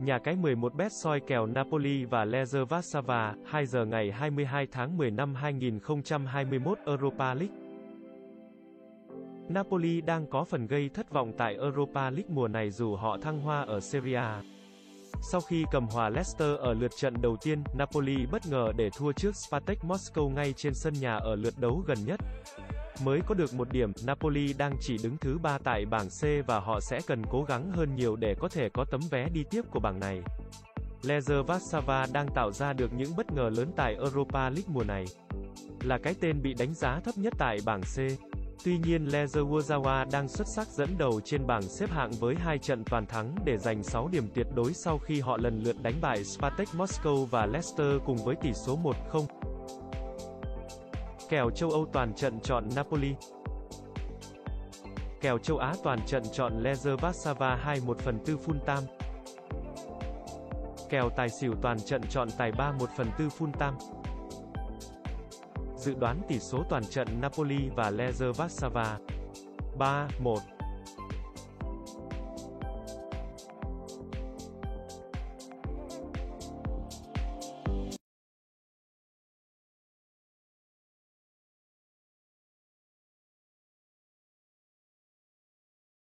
Nhà cái 11 bet soi kèo Napoli và Lezer Varsava, 2 giờ ngày 22 tháng 10 năm 2021 Europa League. Napoli đang có phần gây thất vọng tại Europa League mùa này dù họ thăng hoa ở Serie A. Sau khi cầm hòa Leicester ở lượt trận đầu tiên, Napoli bất ngờ để thua trước Spartak Moscow ngay trên sân nhà ở lượt đấu gần nhất. Mới có được một điểm, Napoli đang chỉ đứng thứ ba tại bảng C và họ sẽ cần cố gắng hơn nhiều để có thể có tấm vé đi tiếp của bảng này. Lezer Vassava đang tạo ra được những bất ngờ lớn tại Europa League mùa này. Là cái tên bị đánh giá thấp nhất tại bảng C. Tuy nhiên Lezer Wozawa đang xuất sắc dẫn đầu trên bảng xếp hạng với hai trận toàn thắng để giành 6 điểm tuyệt đối sau khi họ lần lượt đánh bại Spartak Moscow và Leicester cùng với tỷ số 1-0. Kèo châu Âu toàn trận chọn Napoli. Kèo châu Á toàn trận chọn Leicester Warsaw 2 1 phần 4 full tam. Kèo tài xỉu toàn trận chọn tài 3 1 phần 4 full tam. Dự đoán tỷ số toàn trận Napoli và Leicester Warsaw 3, 1